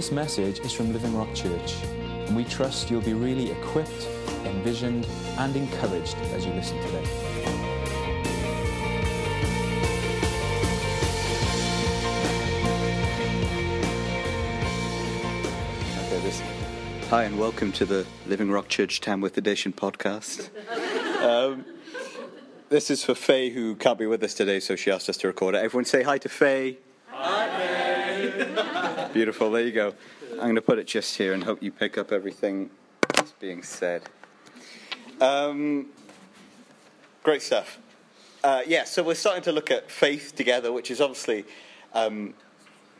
This message is from Living Rock Church, and we trust you'll be really equipped, envisioned, and encouraged as you listen today. Okay, this. Hi, and welcome to the Living Rock Church Tamworth Edition podcast. um, this is for Faye, who can't be with us today, so she asked us to record it. Everyone say hi to Faye. Beautiful, there you go. I'm going to put it just here and hope you pick up everything that's being said. Um, great stuff. Uh, yeah, so we're starting to look at faith together, which is obviously um,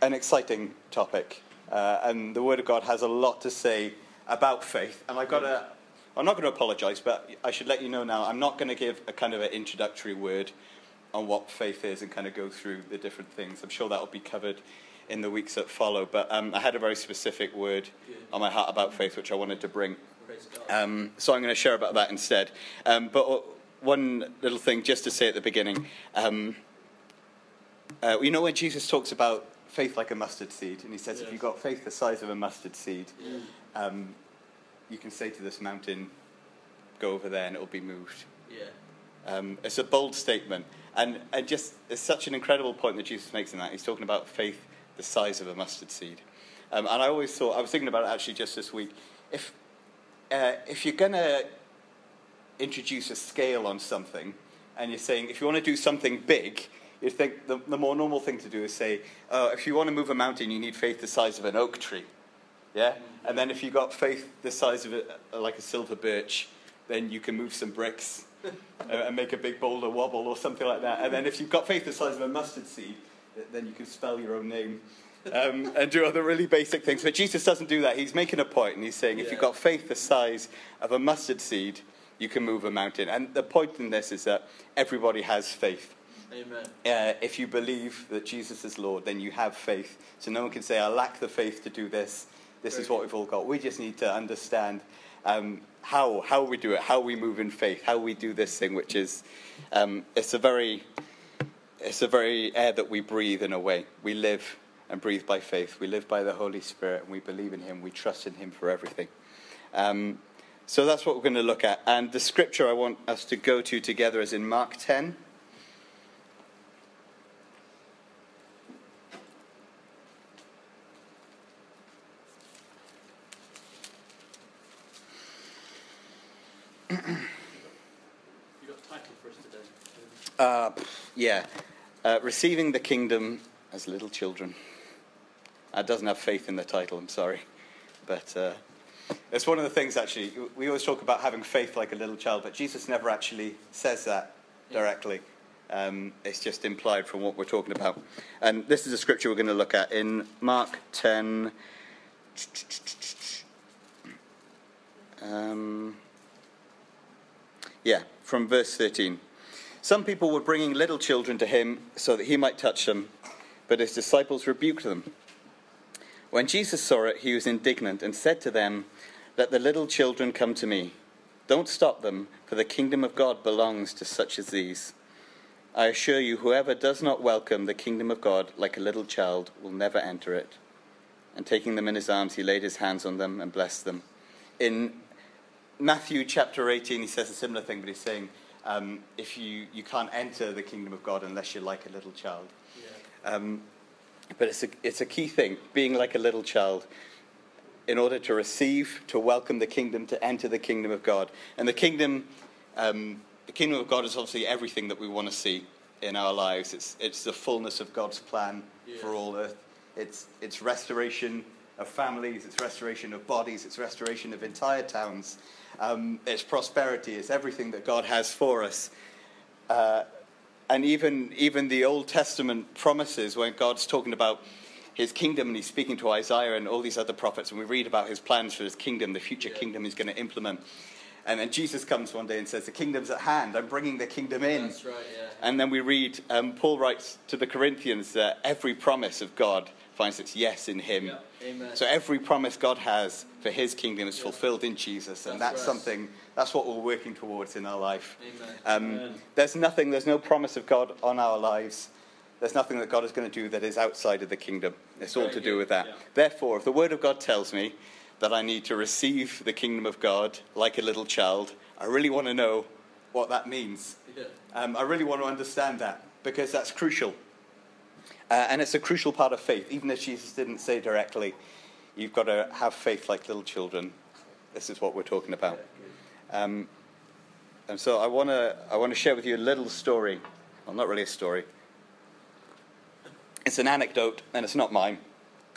an exciting topic. Uh, and the Word of God has a lot to say about faith. And I've got to, I'm not going to apologize, but I should let you know now, I'm not going to give a kind of an introductory word on what faith is and kind of go through the different things. I'm sure that will be covered in the weeks that follow. But um, I had a very specific word on my heart about faith, which I wanted to bring. Um, so I'm going to share about that instead. Um, but uh, one little thing just to say at the beginning. Um, uh, you know when Jesus talks about faith like a mustard seed, and he says, if you've got faith the size of a mustard seed, um, you can say to this mountain, go over there and it'll be moved. Yeah. Um, it's a bold statement. And, and just, it's such an incredible point that Jesus makes in that. He's talking about faith the size of a mustard seed. Um, and I always thought, I was thinking about it actually just this week. If, uh, if you're going to introduce a scale on something, and you're saying, if you want to do something big, you think the, the more normal thing to do is say, oh, if you want to move a mountain, you need faith the size of an oak tree. Yeah? And then if you've got faith the size of a, like a silver birch, then you can move some bricks uh, and make a big boulder wobble or something like that. And then if you've got faith the size of a mustard seed, then you can spell your own name um, and do other really basic things. But Jesus doesn't do that. He's making a point, and he's saying if you've got faith the size of a mustard seed, you can move a mountain. And the point in this is that everybody has faith. Amen. Uh, if you believe that Jesus is Lord, then you have faith. So no one can say, I lack the faith to do this. This is what we've all got. We just need to understand um, how, how we do it, how we move in faith, how we do this thing, which is, um, it's a very, it's a very air that we breathe in a way. We live and breathe by faith. We live by the Holy Spirit and we believe in Him. We trust in Him for everything. Um, so that's what we're going to look at. And the scripture I want us to go to together is in Mark 10. You got a title for us today? Uh, yeah. Uh, receiving the kingdom as little children. That doesn't have faith in the title, I'm sorry. But uh, it's one of the things, actually. We always talk about having faith like a little child, but Jesus never actually says that directly. Um, it's just implied from what we're talking about. And this is a scripture we're going to look at in Mark 10. Um, yeah, from verse 13. Some people were bringing little children to him so that he might touch them, but his disciples rebuked them. When Jesus saw it, he was indignant and said to them, Let the little children come to me. Don't stop them, for the kingdom of God belongs to such as these. I assure you, whoever does not welcome the kingdom of God like a little child will never enter it. And taking them in his arms, he laid his hands on them and blessed them. In Matthew chapter 18, he says a similar thing, but he's saying, um, if you, you can't enter the kingdom of God unless you're like a little child. Yeah. Um, but it's a, it's a key thing, being like a little child, in order to receive, to welcome the kingdom, to enter the kingdom of God. And the kingdom, um, the kingdom of God is obviously everything that we want to see in our lives. It's, it's the fullness of God's plan Yeah. for all earth. It's, it's restoration of families, it's restoration of bodies, it's restoration of entire towns. Um, it's prosperity, it's everything that God has for us. Uh, and even even the Old Testament promises when God's talking about his kingdom and he's speaking to Isaiah and all these other prophets and we read about his plans for his kingdom, the future Yeah. kingdom he's going to implement. And then Jesus comes one day and says, "The kingdom's at hand. I'm bringing the kingdom in." That's right, yeah. And then we read um, Paul writes to the Corinthians that every promise of God finds its yes in him. Yeah, amen. So every promise God has for his kingdom is Yeah. fulfilled in Jesus, and That's that's something that's what we're working towards in our life. Amen. Um, there's nothing, there's no promise of God on our lives there's nothing that God is going to do that is outside of the kingdom. It's all to do with that. yeah. Therefore, if the Word of God tells me that I need to receive the kingdom of God like a little child, I really want to know what that means. Um, I really want to understand that because that's crucial. Uh, and it's a crucial part of faith. Even if Jesus didn't say directly, you've got to have faith like little children. This is what we're talking about. Um, and so I want to I want to share with you a little story. Well, not really a story. It's an anecdote, and it's not mine,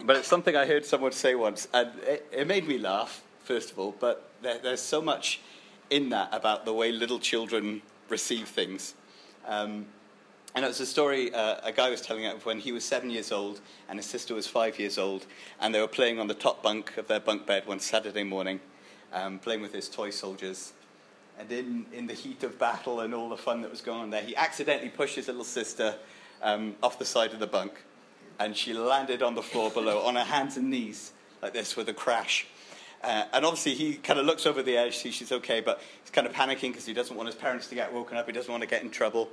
but it's something I heard someone say once, and it, it made me laugh. First of all, but there, there's so much in that about the way little children receive things. Um, and it was a story uh, a guy was telling of when he was seven years old and his sister was five years old, and they were playing on the top bunk of their bunk bed one Saturday morning, um, playing with his toy soldiers. And in, in the heat of battle and all the fun that was going on there, he accidentally pushed his little sister um, off the side of the bunk, and she landed on the floor below on her hands and knees like this with a crash. Uh, and obviously, he kind of looks over the edge, sees she's okay, but he's kind of panicking because he doesn't want his parents to get woken up. He doesn't want to get in trouble.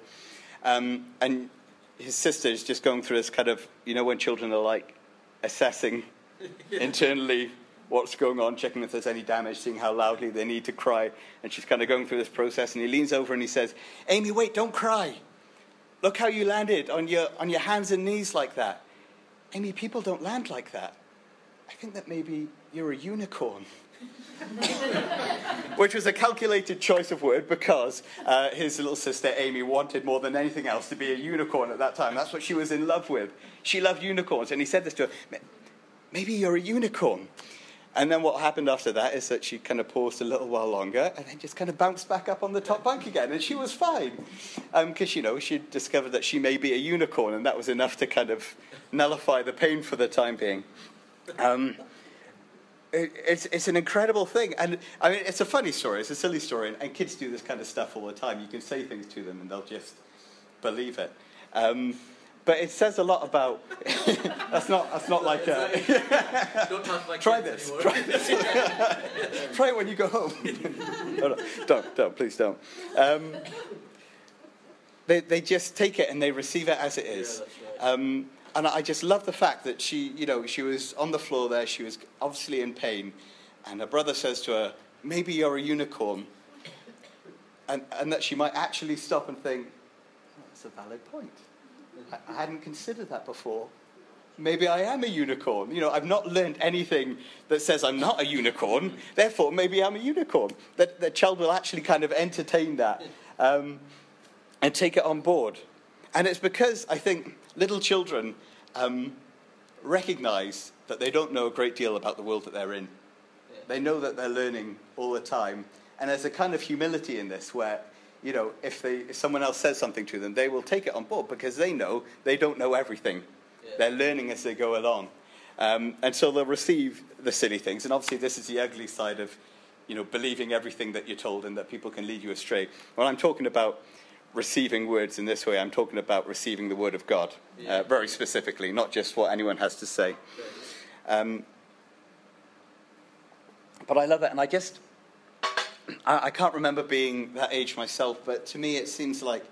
Um, and his sister is just going through this kind of, you know, when children are like assessing internally what's going on, checking if there's any damage, seeing how loudly they need to cry. And she's kind of going through this process. And he leans over and he says, Amy, wait, don't cry. Look how you landed on your, on your hands and knees like that. Amy, people don't land like that. I think that maybe you're a unicorn. Which was a calculated choice of word because uh, his little sister Amy wanted more than anything else to be a unicorn at that time. That's what she was in love with. She loved unicorns. And he said this to her maybe you're a unicorn. And then what happened after that is that she kind of paused a little while longer and then just kind of bounced back up on the top bunk again. And she was fine. Because, you know, she discovered that she may be a unicorn and that was enough to kind of nullify the pain for the time being. Um, it, it's, it's an incredible thing. And I mean, it's a funny story, it's a silly story. And, and kids do this kind of stuff all the time. You can say things to them and they'll just believe it. Um, but it says a lot about. that's not. That's not like. A, Don't talk like try this. anymore. Try this. try it when you go home. no, no, don't. Don't. Please don't. Um, they they just take it and they receive it as it is. Yeah, right. Um, and I just love the fact that she, you know, she was on the floor there. She was obviously in pain, and her brother says to her, "Maybe you're a unicorn," and and that she might actually stop and think, "That's a valid point. I, I hadn't considered that before." Maybe I am a unicorn. You know, I've not learned anything that says I'm not a unicorn. Therefore, maybe I'm a unicorn. That the child will actually kind of entertain that um, and take it on board. And it's because I think little children um, recognize that they don't know a great deal about the world that they're in. They know that they're learning all the time. And there's a kind of humility in this where, you know, if, they, if someone else says something to them, they will take it on board because they know they don't know everything. Yeah. They're learning as they go along. Um, and so they'll receive the silly things. And obviously, this is the ugly side of, you know, believing everything that you're told and that people can lead you astray. When I'm talking about receiving words in this way, I'm talking about receiving the word of God, Yeah. uh, very specifically, not just what anyone has to say. Um, but I love it, and I just, I, I can't remember being that age myself, but to me it seems like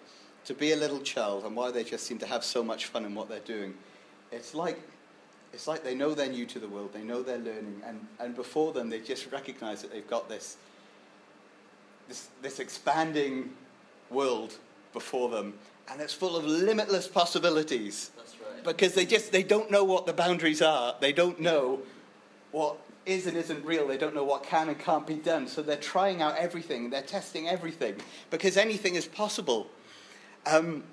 to be a little child and why they just seem to have so much fun in what they're doing. It's like, it's like they know they're new to the world, they know they're learning, and, and before them they just recognize that they've got this, this, this expanding world before them, and it's full of limitless possibilities. That's right. because they just they don't know what the boundaries are. They don't know what is and isn't real. They don't know what can and can't be done. So they're trying out everything. They're testing everything. Because anything is possible. Um,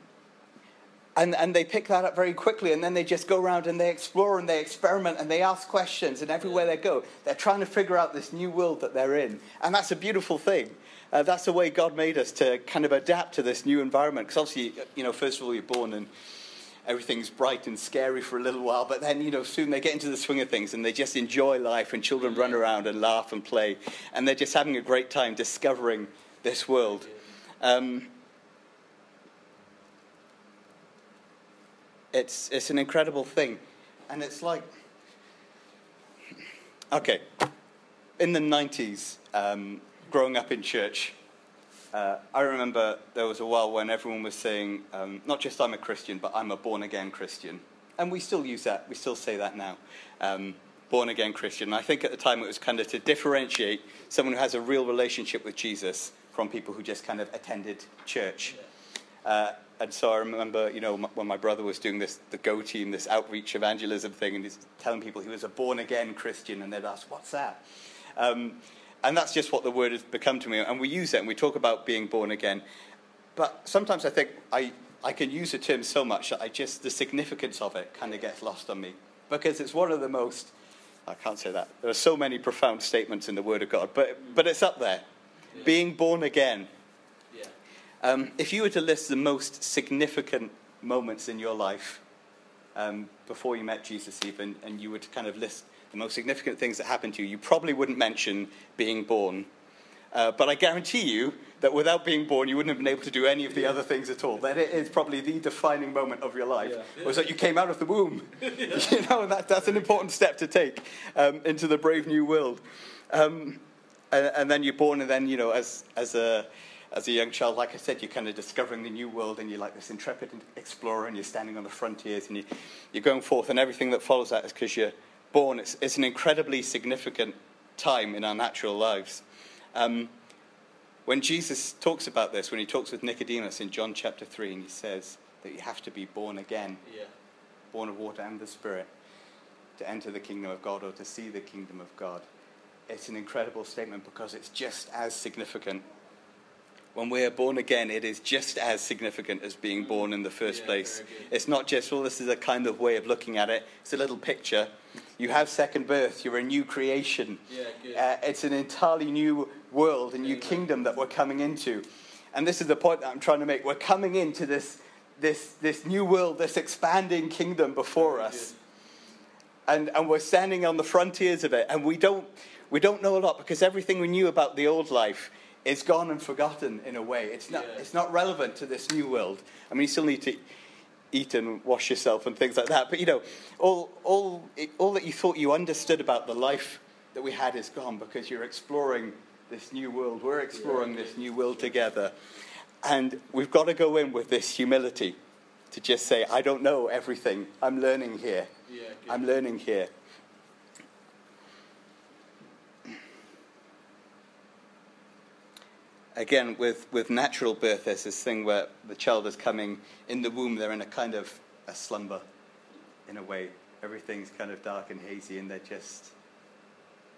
and, and they pick that up very quickly and then they just go around and they explore and they experiment and they ask questions and everywhere they go they're trying to figure out this new world that they're in. And that's a beautiful thing uh, that's the way god made us to kind of adapt to this new environment because obviously you know first of all you're born and everything's bright and scary for a little while, but then, you know, soon they get into the swing of things and they just enjoy life and children run around and laugh and play and they're just having a great time discovering this world. Um, it's, it's an incredible thing. And it's like, okay, in the 90s, um, growing up in church, Uh, I remember there was a while when everyone was saying, um, not just I'm a Christian, but I'm a born again Christian. And we still use that, we still say that now. Um, born again Christian. And I think at the time it was kind of to differentiate someone who has a real relationship with Jesus from people who just kind of attended church. Uh, and so I remember, you know, when my brother was doing this, the Go team, this outreach evangelism thing, and he's telling people he was a born again Christian, and they'd ask, What's that? Um, and that's just what the word has become to me. And we use it and we talk about being born again. But sometimes I think I, I can use the term so much that I just, the significance of it kind of gets lost on me. Because it's one of the most, I can't say that. There are so many profound statements in the Word of God, but, but it's up there. Yeah. Being born again. Yeah. Um, if you were to list the most significant moments in your life um, before you met Jesus, even, and you were to kind of list the most significant things that happened to you, you probably wouldn't mention being born. Uh, but I guarantee you that without being born, you wouldn't have been able to do any of the other things at all. That it is probably the defining moment of your life, yeah. was that you came out of the womb. yeah. You know, that, that's an important step to take um, into the brave new world. Um, and, and, then you're born, and then, you know, as, as, a, as a young child, like I said, you're kind of discovering the new world, and you're like this intrepid explorer, and you're standing on the frontiers, and you, you're going forth, and everything that follows that is because you're born, it's, it's, an incredibly significant time in our natural lives. Um, when Jesus talks about this, when he talks with Nicodemus in John chapter 3, and he says that you have to be born again, yeah. born of water and the Spirit, to enter the kingdom of God or to see the kingdom of God, it's an incredible statement because it's just as significant when we are born again, it is just as significant as being born in the first yeah, place. It's not just, well, this is a kind of way of looking at it. It's a little picture. You have second birth. You're a new creation. Yeah, uh, it's an entirely new world, a new yeah, kingdom that we're coming into. And this is the point that I'm trying to make. We're coming into this, this, this new world, this expanding kingdom before us. And, and we're standing on the frontiers of it. And we don't, we don't know a lot because everything we knew about the old life it's gone and forgotten in a way. It's not, yeah. it's not relevant to this new world. I mean, you still need to eat and wash yourself and things like that. But, you know, all, all, all that you thought you understood about the life that we had is gone because you're exploring this new world. We're exploring yeah. this new world together. And we've got to go in with this humility to just say, I don't know everything. I'm learning here. Yeah, I'm learning here. Again, with, with natural birth, there's this thing where the child is coming in the womb, they're in a kind of a slumber, in a way. Everything's kind of dark and hazy, and they're just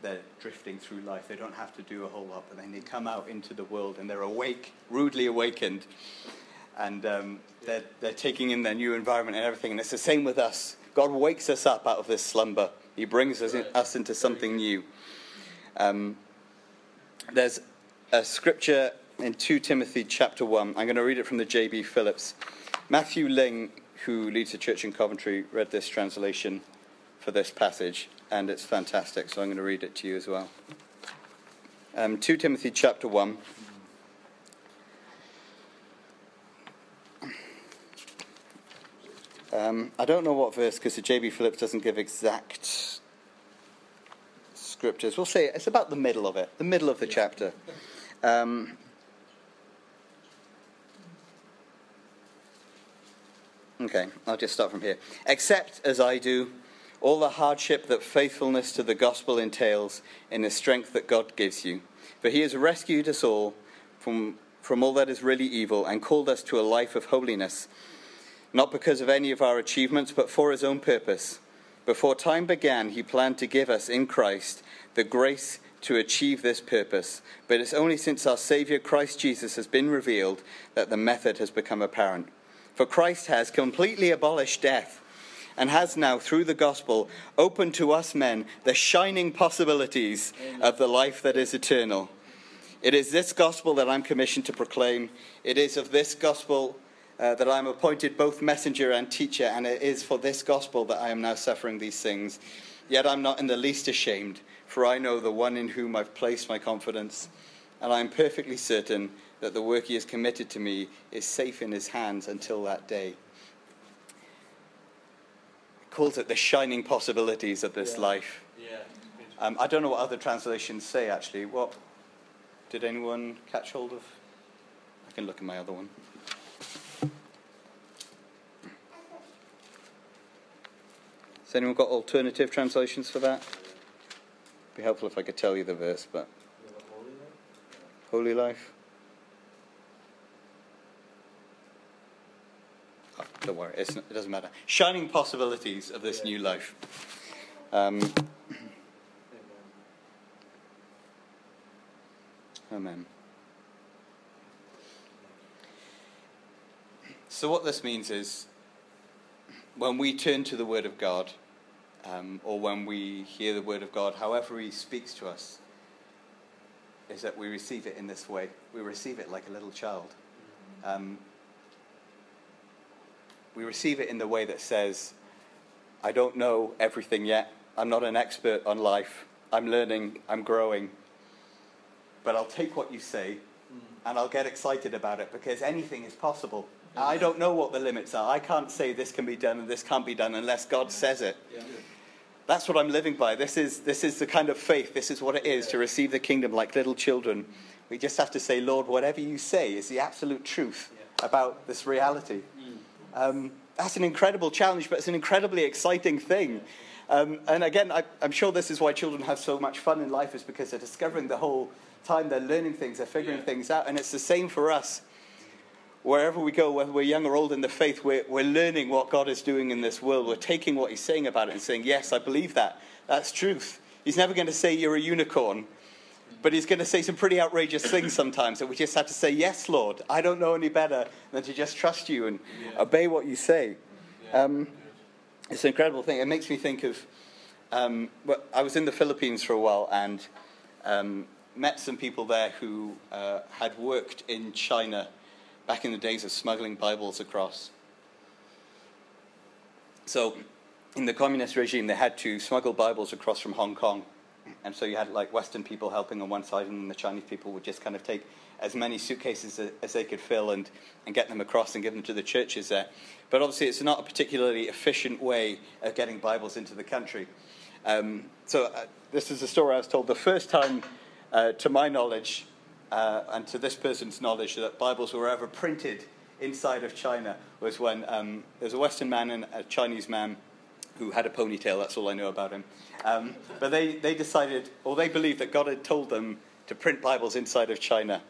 they're drifting through life. They don't have to do a whole lot, but then they come out into the world and they're awake, rudely awakened, and um, they're, they're taking in their new environment and everything. And it's the same with us. God wakes us up out of this slumber. He brings us, in, us into something new. Um, there's a scripture in 2 Timothy chapter 1. I'm going to read it from the J.B. Phillips. Matthew Ling, who leads a church in Coventry, read this translation for this passage, and it's fantastic, so I'm going to read it to you as well. Um, 2 Timothy chapter 1. Um, I don't know what verse because the J.B. Phillips doesn't give exact scriptures. We'll say it's about the middle of it, the middle of the chapter. Um, okay, I'll just start from here. Accept as I do all the hardship that faithfulness to the gospel entails in the strength that God gives you. For he has rescued us all from, from all that is really evil and called us to a life of holiness, not because of any of our achievements, but for his own purpose. Before time began, he planned to give us in Christ the grace to achieve this purpose, but it's only since our Saviour Christ Jesus has been revealed that the method has become apparent. For Christ has completely abolished death and has now, through the gospel, opened to us men the shining possibilities of the life that is eternal. It is this gospel that I'm commissioned to proclaim. It is of this gospel uh, that I am appointed both messenger and teacher, and it is for this gospel that I am now suffering these things. Yet I'm not in the least ashamed for I know the one in whom I've placed my confidence, and I am perfectly certain that the work he has committed to me is safe in his hands until that day. He calls it the shining possibilities of this yeah. life. Yeah. Um, I don't know what other translations say actually. What did anyone catch hold of? I can look at my other one. Has anyone got alternative translations for that? Be helpful if I could tell you the verse, but holy life. Oh, don't worry, it doesn't matter. Shining possibilities of this new life. Um, Amen. So, what this means is when we turn to the Word of God, um, or when we hear the Word of God, however He speaks to us, is that we receive it in this way. We receive it like a little child. Um, we receive it in the way that says, I don't know everything yet. I'm not an expert on life. I'm learning. I'm growing but I'll take what you say and I'll get excited about it because anything is possible. I don't know what the limits are. I can't say this can be done and this can't be done unless God says it. Yeah. That's what I'm living by. This is, this is the kind of faith, this is what it is to receive the kingdom like little children. We just have to say, Lord, whatever you say is the absolute truth about this reality. Mm. Um, that's an incredible challenge, but it's an incredibly exciting thing. Um, and again, I, I'm sure this is why children have so much fun in life, is because they're discovering the whole time they're learning things, they're figuring yeah. things out. And it's the same for us. Wherever we go, whether we're young or old in the faith, we're, we're learning what God is doing in this world. We're taking what He's saying about it and saying, Yes, I believe that. That's truth. He's never going to say you're a unicorn, but He's going to say some pretty outrageous things sometimes that we just have to say, Yes, Lord. I don't know any better than to just trust you and yeah. obey what you say. Yeah. Um, it's an incredible thing. It makes me think of. Um, well, I was in the Philippines for a while, and um, met some people there who uh, had worked in China back in the days of smuggling Bibles across. So, in the communist regime, they had to smuggle Bibles across from Hong Kong. And so you had like Western people helping on one side, and then the Chinese people would just kind of take as many suitcases as they could fill and, and get them across and give them to the churches there. But obviously, it's not a particularly efficient way of getting Bibles into the country. Um, so, uh, this is a story I was told the first time uh, to my knowledge, uh, and to this person's knowledge, that Bibles were ever printed inside of China was when um, there's a Western man and a Chinese man who had a ponytail. That's all I know about him. Um, but they, they decided, or they believed that God had told them to print Bibles inside of China.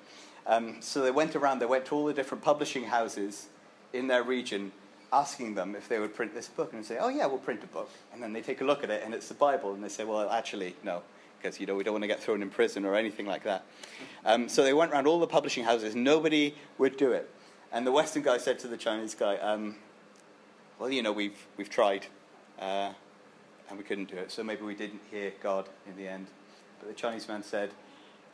Um, so they went around, they went to all the different publishing houses in their region, asking them if they would print this book. And say, oh, yeah, we'll print a book. And then they take a look at it, and it's the Bible. And they say, well, actually, no because you know we don't want to get thrown in prison or anything like that. Um, so they went around all the publishing houses. Nobody would do it. And the Western guy said to the Chinese guy, um, "Well, you know, we've we've tried, uh, and we couldn't do it. So maybe we didn't hear God in the end." But the Chinese man said,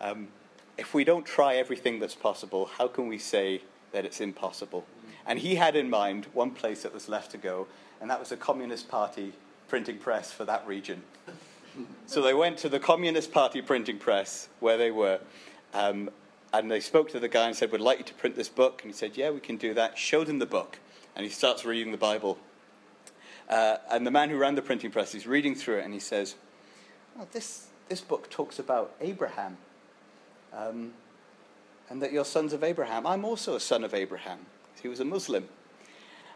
um, "If we don't try everything that's possible, how can we say that it's impossible?" And he had in mind one place that was left to go, and that was a Communist Party printing press for that region. So they went to the Communist Party printing press where they were, um, and they spoke to the guy and said, We'd like you to print this book. And he said, Yeah, we can do that. Showed him the book, and he starts reading the Bible. Uh, and the man who ran the printing press is reading through it, and he says, oh, this, this book talks about Abraham, um, and that you're sons of Abraham. I'm also a son of Abraham. He was a Muslim.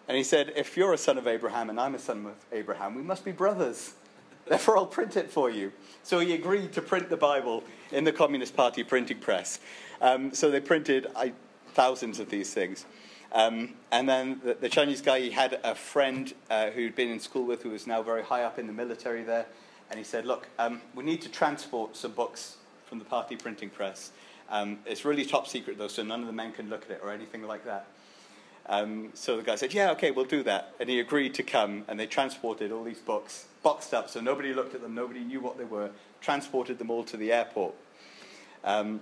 And he said, If you're a son of Abraham and I'm a son of Abraham, we must be brothers. Therefore, I'll print it for you. So he agreed to print the Bible in the Communist Party printing press. Um, so they printed I, thousands of these things. Um, and then the, the, Chinese guy, he had a friend uh, who'd been in school with who was now very high up in the military there. And he said, Look, um, we need to transport some books from the party printing press. Um, it's really top secret, though, so none of the men can look at it or anything like that. Um, so the guy said, Yeah, okay, we'll do that. And he agreed to come, and they transported all these books boxed up, so nobody looked at them, nobody knew what they were, transported them all to the airport. Um,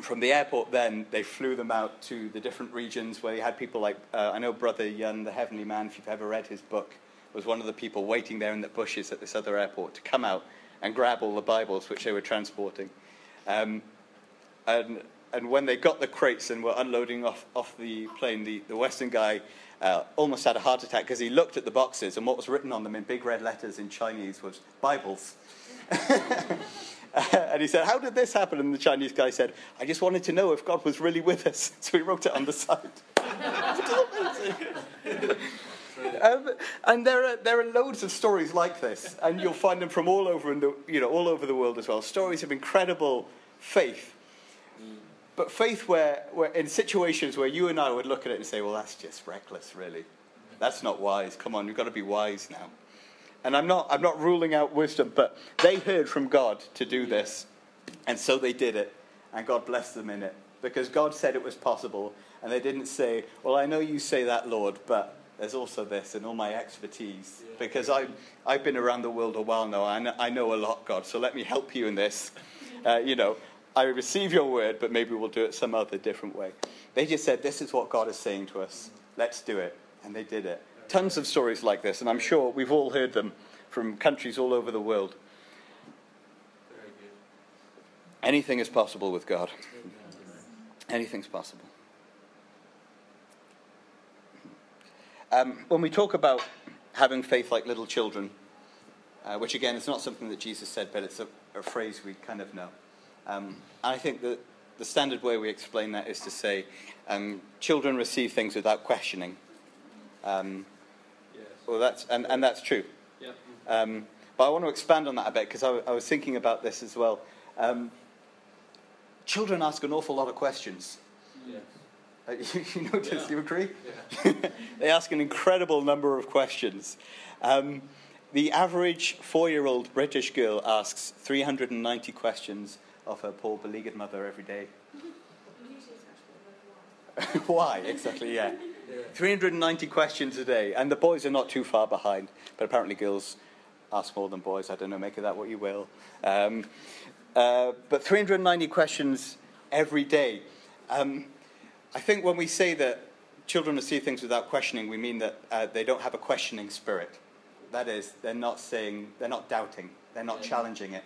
from the airport, then they flew them out to the different regions where you had people like uh, I know Brother Yun, the Heavenly Man. If you've ever read his book, was one of the people waiting there in the bushes at this other airport to come out and grab all the Bibles which they were transporting. Um, and and when they got the crates and were unloading off, off the plane, the, the Western guy uh, almost had a heart attack because he looked at the boxes and what was written on them in big red letters in Chinese was Bibles. and he said, How did this happen? And the Chinese guy said, I just wanted to know if God was really with us. So he wrote it on the side. um, and there are, there are loads of stories like this, and you'll find them from all over, in the, you know, all over the world as well. Stories of incredible faith. But faith where, where, in situations where you and I would look at it and say, well, that's just reckless, really. That's not wise. Come on, you've got to be wise now. And I'm not, I'm not ruling out wisdom, but they heard from God to do this. And so they did it. And God blessed them in it. Because God said it was possible. And they didn't say, Well, I know you say that, Lord, but there's also this and all my expertise. Because I, I've been around the world a while now. Know, I know a lot, God. So let me help you in this. Uh, you know, I receive your word, but maybe we'll do it some other different way. They just said, This is what God is saying to us. Let's do it. And they did it tons of stories like this, and I'm sure we've all heard them from countries all over the world. Anything is possible with God. Anything's possible. Um, when we talk about having faith like little children, uh, which again is not something that Jesus said, but it's a, a phrase we kind of know. Um, I think that the standard way we explain that is to say um, children receive things without questioning. Um, well, that's and, and that's true. Yeah. Um, but I want to expand on that a bit because I, I, was thinking about this as well. Um, children ask an awful lot of questions. Yeah. Uh, you, you, notice? Yeah. You agree? Yeah. they ask an incredible number of questions. Um, the average four-year-old British girl asks 390 questions of her poor beleaguered mother every day. Why exactly? Yeah. 390 questions a day, and the boys are not too far behind, but apparently girls ask more than boys. I don't know, make of that what you will. Um, uh, but 390 questions every day. Um, I think when we say that children receive things without questioning, we mean that uh, they don't have a questioning spirit. That is, they're not saying, they're not doubting, they're not challenging it.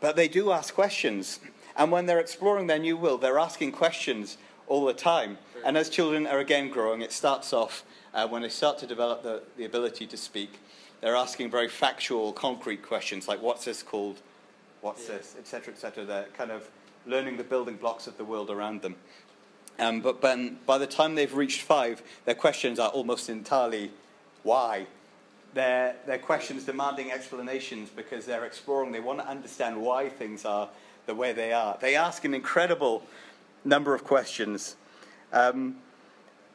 But they do ask questions. And when they're exploring their new world, they're asking questions all the time. And as children are again growing, it starts off uh, when they start to develop the, the ability to speak. They're asking very factual, concrete questions like, what's this called? What's Yeah. this? Etc., etc. They're kind of learning the building blocks of the world around them. Um, but when, by the time they've reached five, their questions are almost entirely why. They're, they're questions demanding explanations because they're exploring. They want to understand why things are the way they are. They ask an incredible number of questions. Um,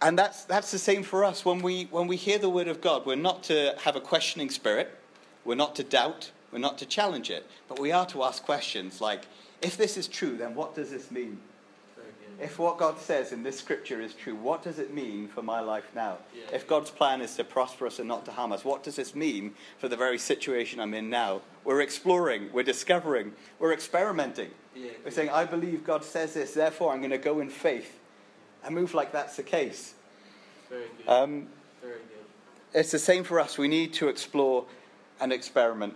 and that's, that's the same for us. When we, when we hear the word of God, we're not to have a questioning spirit, we're not to doubt, we're not to challenge it, but we are to ask questions like, if this is true, then what does this mean? If what God says in this scripture is true, what does it mean for my life now? Yeah. If God's plan is to prosper us and not to harm us, what does this mean for the very situation I'm in now? We're exploring, we're discovering, we're experimenting. Yeah. We're saying, I believe God says this, therefore I'm going to go in faith and move like that's the case. Very good. Um, Very good. it's the same for us. We need to explore and experiment.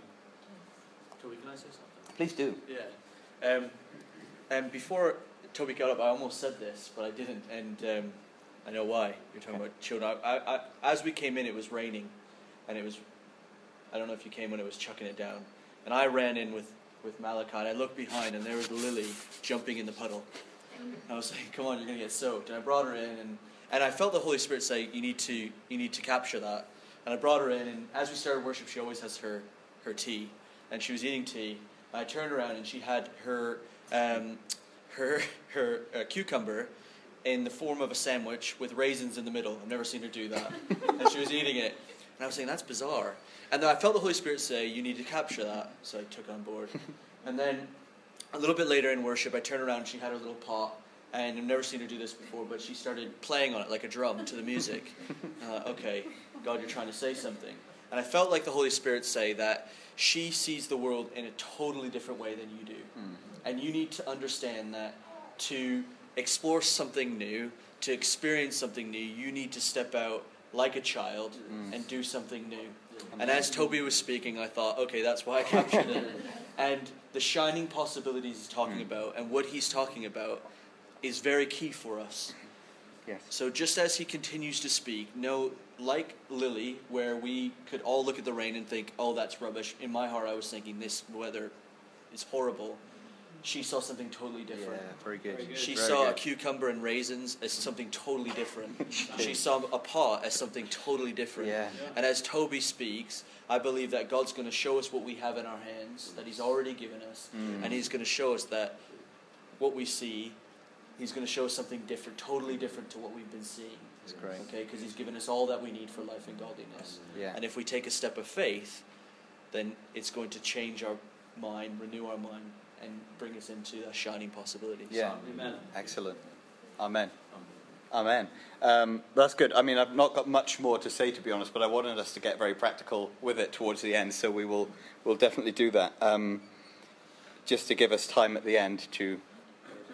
Toby, can I say something? Please do. Yeah. Um, um, before Toby got up, I almost said this, but I didn't, and um, I know why. You're talking Okay. about children. I, I, I, as we came in, it was raining, and it was. I don't know if you came when it was chucking it down, and I ran in with with Malachi. And I looked behind, and there was Lily jumping in the puddle. I was like, "Come on, you're gonna get soaked." And I brought her in, and and I felt the Holy Spirit say, "You need to you need to capture that." And I brought her in, and as we started worship, she always has her her tea, and she was eating tea. I turned around, and she had her um, her her uh, cucumber in the form of a sandwich with raisins in the middle. I've never seen her do that, and she was eating it. And I was saying, "That's bizarre." And then I felt the Holy Spirit say, "You need to capture that." So I took on board, and then a little bit later in worship, I turned around. And she had her little pot, and I've never seen her do this before. But she started playing on it like a drum to the music. uh, okay, God, you're trying to say something. And I felt like the Holy Spirit say that she sees the world in a totally different way than you do, and you need to understand that to explore something new, to experience something new, you need to step out like a child mm. and do something new. And as Toby was speaking, I thought, okay, that's why I captured it. And the shining possibilities he's talking mm. about and what he's talking about is very key for us. Yes. So just as he continues to speak, know, like Lily, where we could all look at the rain and think, "Oh, that's rubbish." In my heart, I was thinking, "This weather is horrible, she saw something totally different. Yeah, very good. Very good. She Very saw good. a cucumber and raisins as something totally different. she saw a pot as something totally different. Yeah. Yeah. And as Toby speaks, I believe that God's going to show us what we have in our hands, that He's already given us, Mm. and He's going to show us that what we see, He's going to show us something different, totally different to what we've been seeing. That's great. Okay, because He's given us all that we need for life and godliness. Yeah. And if we take a step of faith, then it's going to change our mind, renew our mind, and bring us into a shining possibility. Yeah. Amen. Excellent. Amen. Amen. Um, that's good. I mean, I've not got much more to say, to be honest, but I wanted us to get very practical with it towards the end, so we will we'll definitely do that. Um, just to give us time at the end to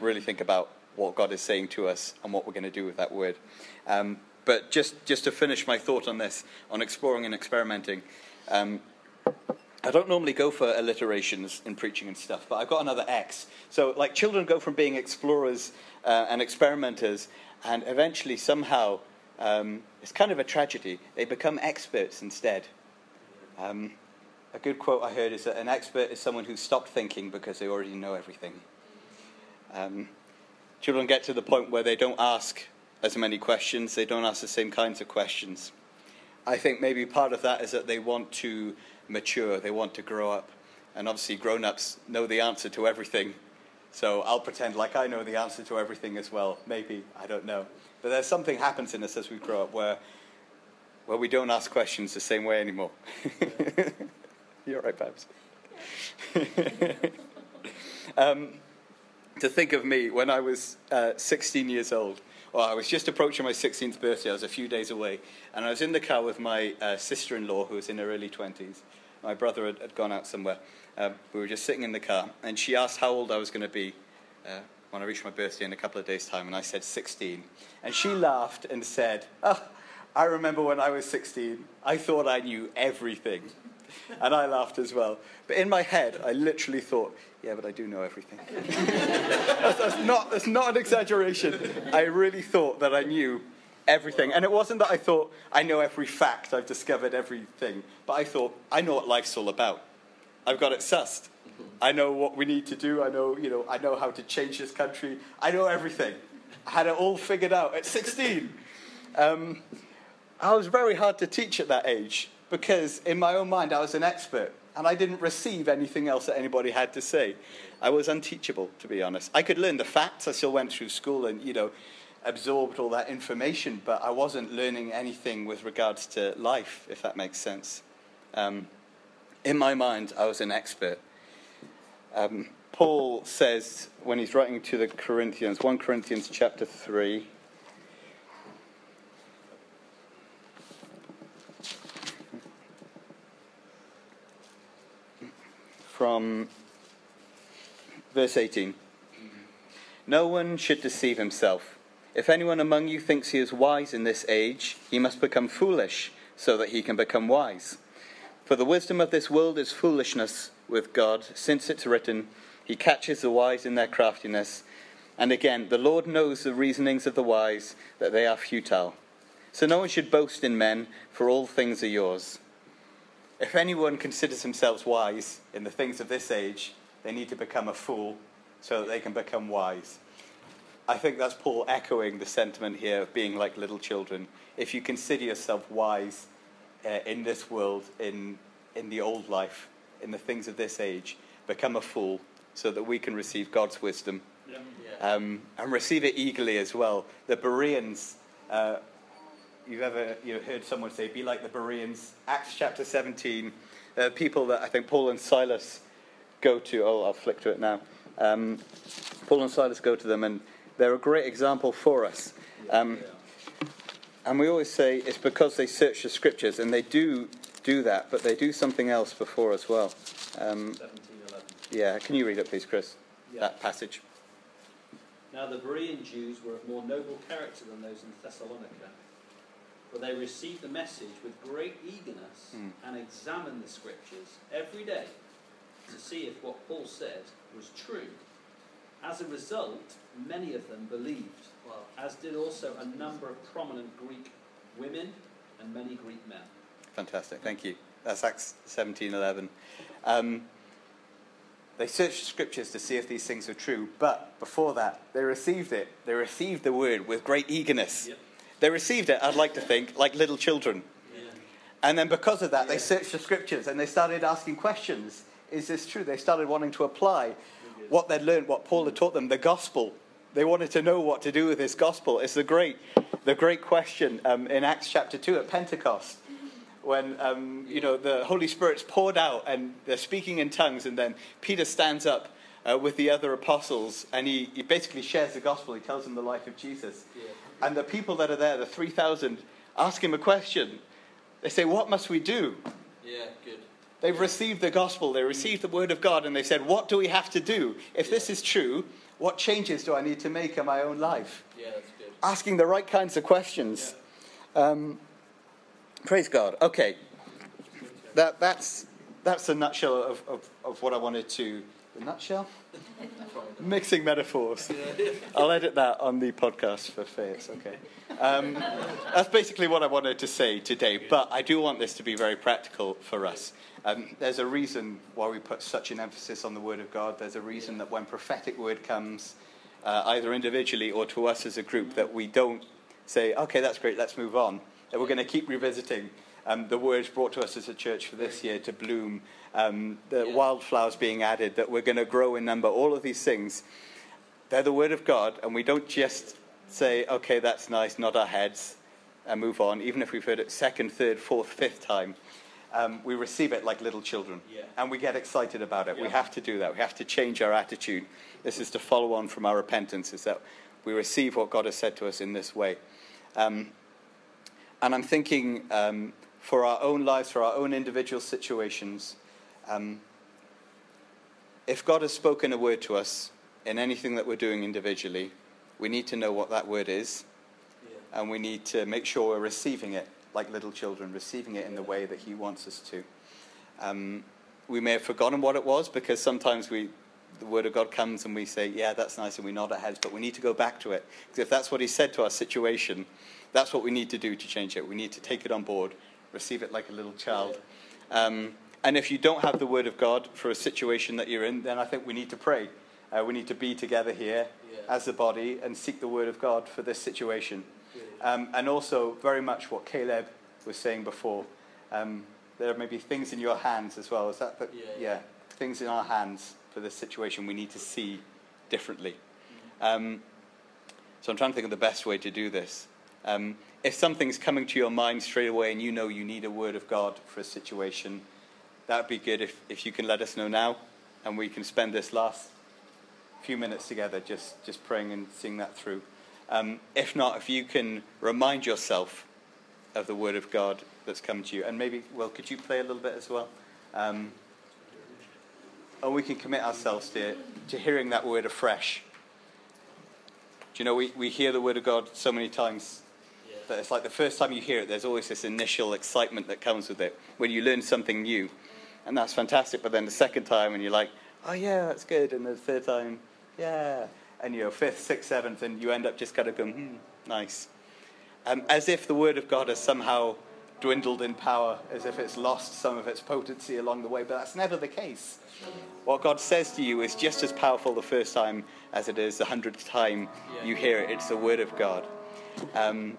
really think about what God is saying to us and what we're going to do with that word. Um, but just, just to finish my thought on this, on exploring and experimenting, um, I don't normally go for alliterations in preaching and stuff, but I've got another X. So, like, children go from being explorers uh, and experimenters, and eventually, somehow, um, it's kind of a tragedy. They become experts instead. Um, a good quote I heard is that an expert is someone who stopped thinking because they already know everything. Um, children get to the point where they don't ask as many questions, they don't ask the same kinds of questions. I think maybe part of that is that they want to mature, they want to grow up. And obviously, grown ups know the answer to everything. So I'll pretend like I know the answer to everything as well. Maybe, I don't know. But there's something happens in us as we grow up where, where we don't ask questions the same way anymore. You're right, Babs. um, to think of me when I was uh, 16 years old. Well, I was just approaching my 16th birthday. I was a few days away. And I was in the car with my uh, sister in law, who was in her early 20s. My brother had, had gone out somewhere. Um, we were just sitting in the car. And she asked how old I was going to be uh, when I reached my birthday in a couple of days' time. And I said 16. And she laughed and said, Oh, I remember when I was 16. I thought I knew everything. And I laughed as well. But in my head, I literally thought, yeah, but I do know everything. that's, that's, not, that's not an exaggeration. I really thought that I knew everything. And it wasn't that I thought I know every fact, I've discovered everything, but I thought I know what life's all about. I've got it sussed. I know what we need to do. I know, you know, I know how to change this country. I know everything. I had it all figured out at 16. Um, I was very hard to teach at that age because in my own mind I was an expert and I didn't receive anything else that anybody had to say. I was unteachable, to be honest. I could learn the facts. I still went through school and, you know, absorbed all that information, but I wasn't learning anything with regards to life, if that makes sense. Um, in my mind, I was an expert. Um, Paul says when he's writing to the Corinthians, 1 Corinthians chapter 3. From verse 18. No one should deceive himself. If anyone among you thinks he is wise in this age, he must become foolish, so that he can become wise. For the wisdom of this world is foolishness with God, since it's written, He catches the wise in their craftiness. And again, the Lord knows the reasonings of the wise, that they are futile. So no one should boast in men, for all things are yours. If anyone considers themselves wise in the things of this age, they need to become a fool so that they can become wise. I think that's Paul echoing the sentiment here of being like little children. If you consider yourself wise uh, in this world, in, in the old life, in the things of this age, become a fool so that we can receive God's wisdom Yeah. um, and receive it eagerly as well. The Bereans, uh, you've ever you know, heard someone say, be like the Bereans. Acts chapter 17, uh, people that I think Paul and Silas go to. Oh, I'll flick to it now. Um, Paul and Silas go to them, and they're a great example for us. Um, and we always say it's because they search the scriptures, and they do do that, but they do something else before as well. Um, 17, yeah, can you read it, please, Chris? Yeah. That passage. Now the Berean Jews were of more noble character than those in Thessalonica, for they received the message with great eagerness Hmm. and examined the scriptures every day to see if what Paul said was true. As a result, many of them believed, Wow. as did also a number of prominent Greek women and many Greek men. Fantastic, thank you. That's Acts 17:11. Um, they searched scriptures to see if these things were true, but before that, they received it. They received the word with great eagerness. Yep. They received it, I'd like to think, like little children. Yeah. And then because of that, they searched the scriptures and they started asking questions. Is this true? They started wanting to apply what they'd learned, what Paul had taught them, the gospel. They wanted to know what to do with this gospel. It's the great, the great question um, in Acts chapter 2 at Pentecost when um, you know the Holy Spirit's poured out and they're speaking in tongues, and then Peter stands up uh, with the other apostles and he, he basically shares the gospel. He tells them the life of Jesus, Yeah. And the people that are there, the three thousand, ask him a question. They say, "What must we do?" Yeah, good. They've received the gospel, they received the word of God, and they said, What do we have to do? If this is true, what changes do I need to make in my own life? Yeah, that's good. Asking the right kinds of questions. Um, praise God. Okay. That, that's, that's a nutshell of, of, of what I wanted to. A nutshell? Mixing metaphors. I'll edit that on the podcast for Faye, it's okay. Um, that's basically what I wanted to say today, but I do want this to be very practical for us. Um, there's a reason why we put such an emphasis on the Word of God. There's a reason that when prophetic word comes, uh, either individually or to us as a group, that we don't say, okay, that's great, let's move on. That we're going to keep revisiting um, the words brought to us as a church for this year to bloom, um, the Yeah. wildflowers being added, that we're going to grow in number, all of these things. They're the Word of God, and we don't just say, okay, that's nice, nod our heads, and move on, even if we've heard it second, third, fourth, fifth time. Um, we receive it like little children, Yeah. and we get excited about it. We have to do that. We have to change our attitude. This is to follow on from our repentance, is that we receive what God has said to us in this way. Um, and I'm thinking um, for our own lives, for our own individual situations, um, if God has spoken a word to us in anything that we're doing individually, we need to know what that word is, Yeah. and we need to make sure we're receiving it like little children, receiving it in the way that He wants us to. Um, we may have forgotten what it was because sometimes we, the Word of God comes and we say, "Yeah, that's nice," and we nod our heads, but we need to go back to it because if that's what He said to our situation, that's what we need to do to change it. We need to take it on board, receive it like a little child. Um, and if you don't have the Word of God for a situation that you're in, then I think we need to pray. Uh, we need to be together here Yeah. as a body and seek the Word of God for this situation. Um, and also, very much what Caleb was saying before. Um, there may be things in your hands as well. Is that the, Yeah, yeah, yeah. things in our hands for this situation we need to see differently. Um, so I'm trying to think of the best way to do this. Um, if something's coming to your mind straight away and you know you need a word of God for a situation, that would be good if, if you can let us know now and we can spend this last few minutes together just, just praying and seeing that through. Um, if not, if you can remind yourself of the word of God that's come to you, and maybe, well, could you play a little bit as well? Um, and we can commit ourselves to, to hearing that word afresh. Do you know, we, we hear the word of God so many times That it's like the first time you hear it, there's always this initial excitement that comes with it when you learn something new. And that's fantastic. But then the second time, and you're like, oh, yeah, that's good. And the third time, yeah. And you know, fifth, sixth, seventh, and you end up just kind of going, hmm, nice. Um, as if the word of God has somehow dwindled in power, as if it's lost some of its potency along the way. But that's never the case. What God says to you is just as powerful the first time as it is the hundredth time you hear it. It's the word of God. Um,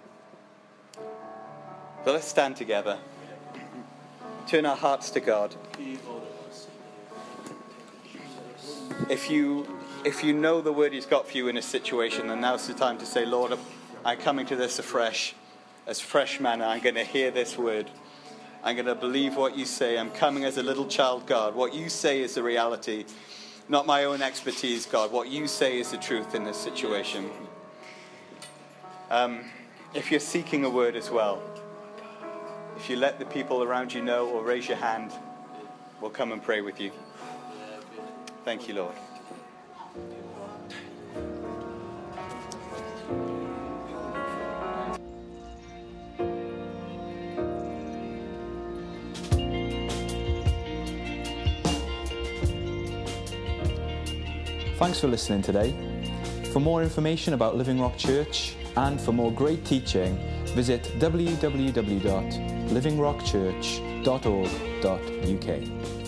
so let's stand together. Turn our hearts to God. If you, if you know the word He's got for you in a situation, then now's the time to say, Lord, I'm coming to this afresh, as fresh manner. I'm going to hear this word. I'm going to believe what you say. I'm coming as a little child, God. What you say is the reality, not my own expertise, God. What you say is the truth in this situation. Um, if you're seeking a word as well, if you let the people around you know or raise your hand, we'll come and pray with you. Thank you, Lord. Thanks for listening today. For more information about Living Rock Church and for more great teaching, visit www.livingrockchurch.org.uk.